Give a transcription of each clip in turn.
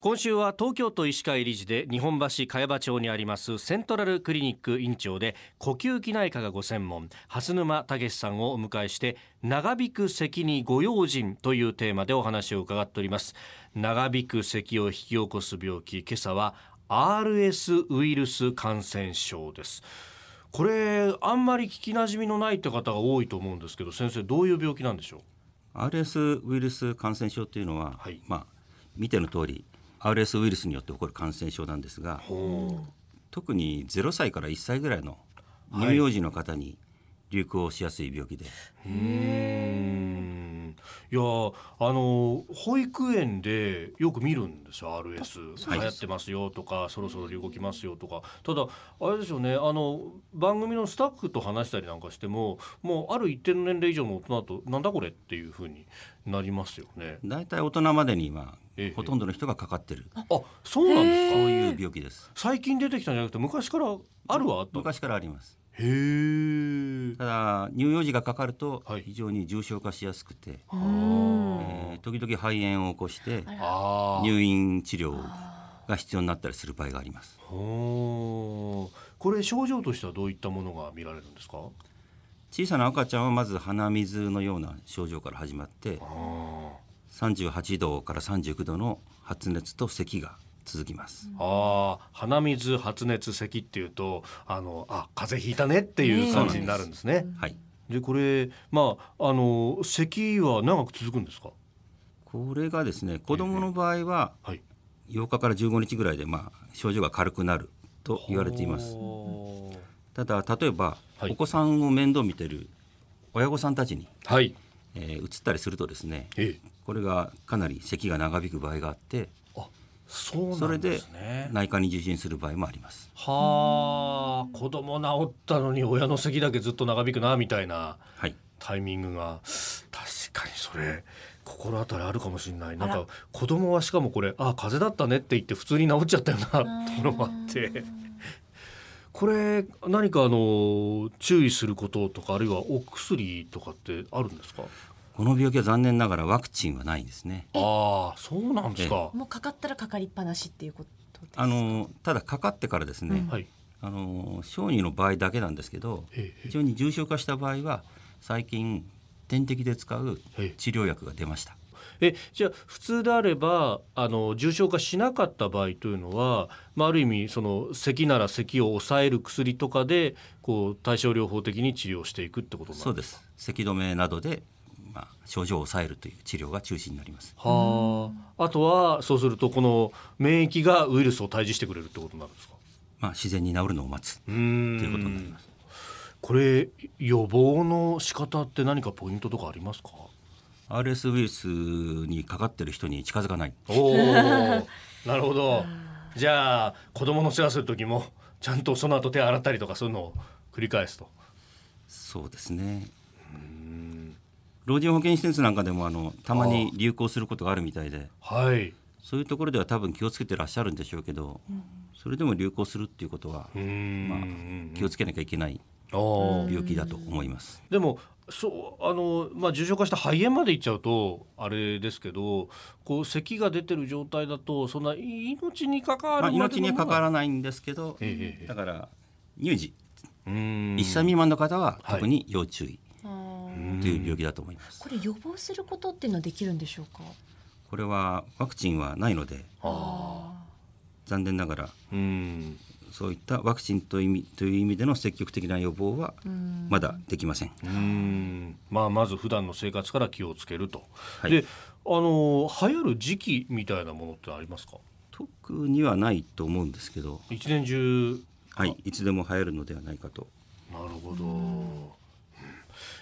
今週は東京都医師会理事で日本橋茅場町にありますセントラルクリニック院長で呼吸器内科がご専門蓮沼武さんをお迎えして長引く咳にご用心というテーマでお話を伺っております。長引く咳を引き起こす病気今朝は RS ウイルス感染症です。これあんまり聞きなじみのないって方が多いと思うんですけど先生どういう病気なんでしょう？RS ウイルス感染症というのは、はい。まあ見ての通り RS ウイルスによって起こる感染症なんですが特に0歳から1歳ぐらいの乳幼児の方に流行しやすい病気で、うー。んいやあの保育園でよく見るんですよ RS はい流行ってますよとかそろそろ流行きますよとか。ただあれですよねあの番組のスタッフと話したりなんかしてももうある一定の年齢以上の大人だとなんだこれっていうふうになりますよね。大体大人までにはええ。ほとんどの人がかかってる、あそうなんですか？そういう病気です。最近出てきたんじゃなくて昔からあるはあった昔からありますただ乳幼児がかかるとはい。非常に重症化しやすくて、あえー時々肺炎を起こして入院治療が必要になったりする場合があります。これ症状としてはどういったものが見られるんですか？小さな赤ちゃんはまず鼻水のような症状から始まってあ38度から39度の発熱と咳が続きます、あー鼻水発熱咳っていうとあのあ風邪ひいたねっていう感じになるんですね。はいでこれまああの咳は長く続くんですか？これがですね子供の場合ははい。8日から15日ぐらいでまあ症状が軽くなると言われていますただ例えば、はいお子さんを面倒見てる親御さんたちに、はい。えー、移ったりするとですねええ。これがかなり咳が長引く場合があってあそうそれでですね。内科に受診する場合もあります。はあ子供治ったのに親の咳だけずっと長引くなみたいなはい。タイミングが。確かにそれ心当たりあるかもしれない。なんか子供はしかもこれあ風邪だったねって言って普通に治っちゃったようなところもあって。これ何かあの注意することとかあるいはお薬とかってあるんですか？この病気は残念ながらワクチンはないんですね。ああそうなんですか、もうかかったらかかりっぱなしっていうことですか？あのただかかってからですね、うん。はい。あの小児の場合だけなんですけどええ非常に重症化した場合は最近点滴で使うええ。治療薬が出ました。えじゃあ普通であればあの重症化しなかった場合というのは、まあ、ある意味その咳なら咳を抑える薬とかでこう対症療法的に治療していくってことになるそうです。咳止めなどで、まあ、症状を抑えるという治療が中心になります。はあ。あとはそうするとこの免疫がウイルスを退治してくれるってことになるんですか？まあ、自然に治るのを待つ。ということになります。これ予防の仕方って何かポイントとかありますか？RS ウイルスにかかってる人に近づかない。おおなるほど。じゃあ子供の世話する時もちゃんとその後手洗ったりとかそういうのを繰り返すと。そうですね老人保健施設なんかでもあのたまに流行することがあるみたいで。はい。そういうところでは多分気をつけてらっしゃるんでしょうけど、それでも流行するっていうことはうーん、気をつけなきゃいけない病気だと思います。でもそうあの、まあ、重症化した肺炎までいっちゃうとあれですけどこう咳が出てる状態だとそんな命に関わまあ、る命には関わららないんですけど、ええだから乳児。うーん。1歳未満の方ははい。特に要注意という病気だと思います。これ予防することっていうのはできるんでしょうか？これはワクチンはないのであ残念ながらーうん。そういったワクチンという意味という意味での積極的な予防はうん。まだできません。ん。まあまず普段の生活から気をつけると、はい。であの流行る時期みたいなものってありますか？特にはないと思うんですけど、一年中。はい、いつでも流行るのではないかと。なるほど、うん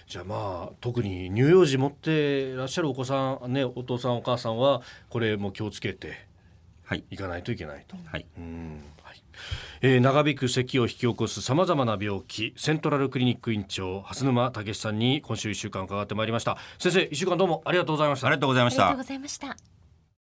じゃあまあ特に乳幼児持ってらっしゃるお子さんねお父さんお母さんはこれも気をつけてはい、いかないといけないと。はい、うん。はい。えー長引く咳を引き起こすさまざまな病気セントラルクリニック院長蓮沼武さんに今週1週間伺ってまいりました。先生1週間どうもありがとうございました。ありがとうございました。ありがとうご。ざいました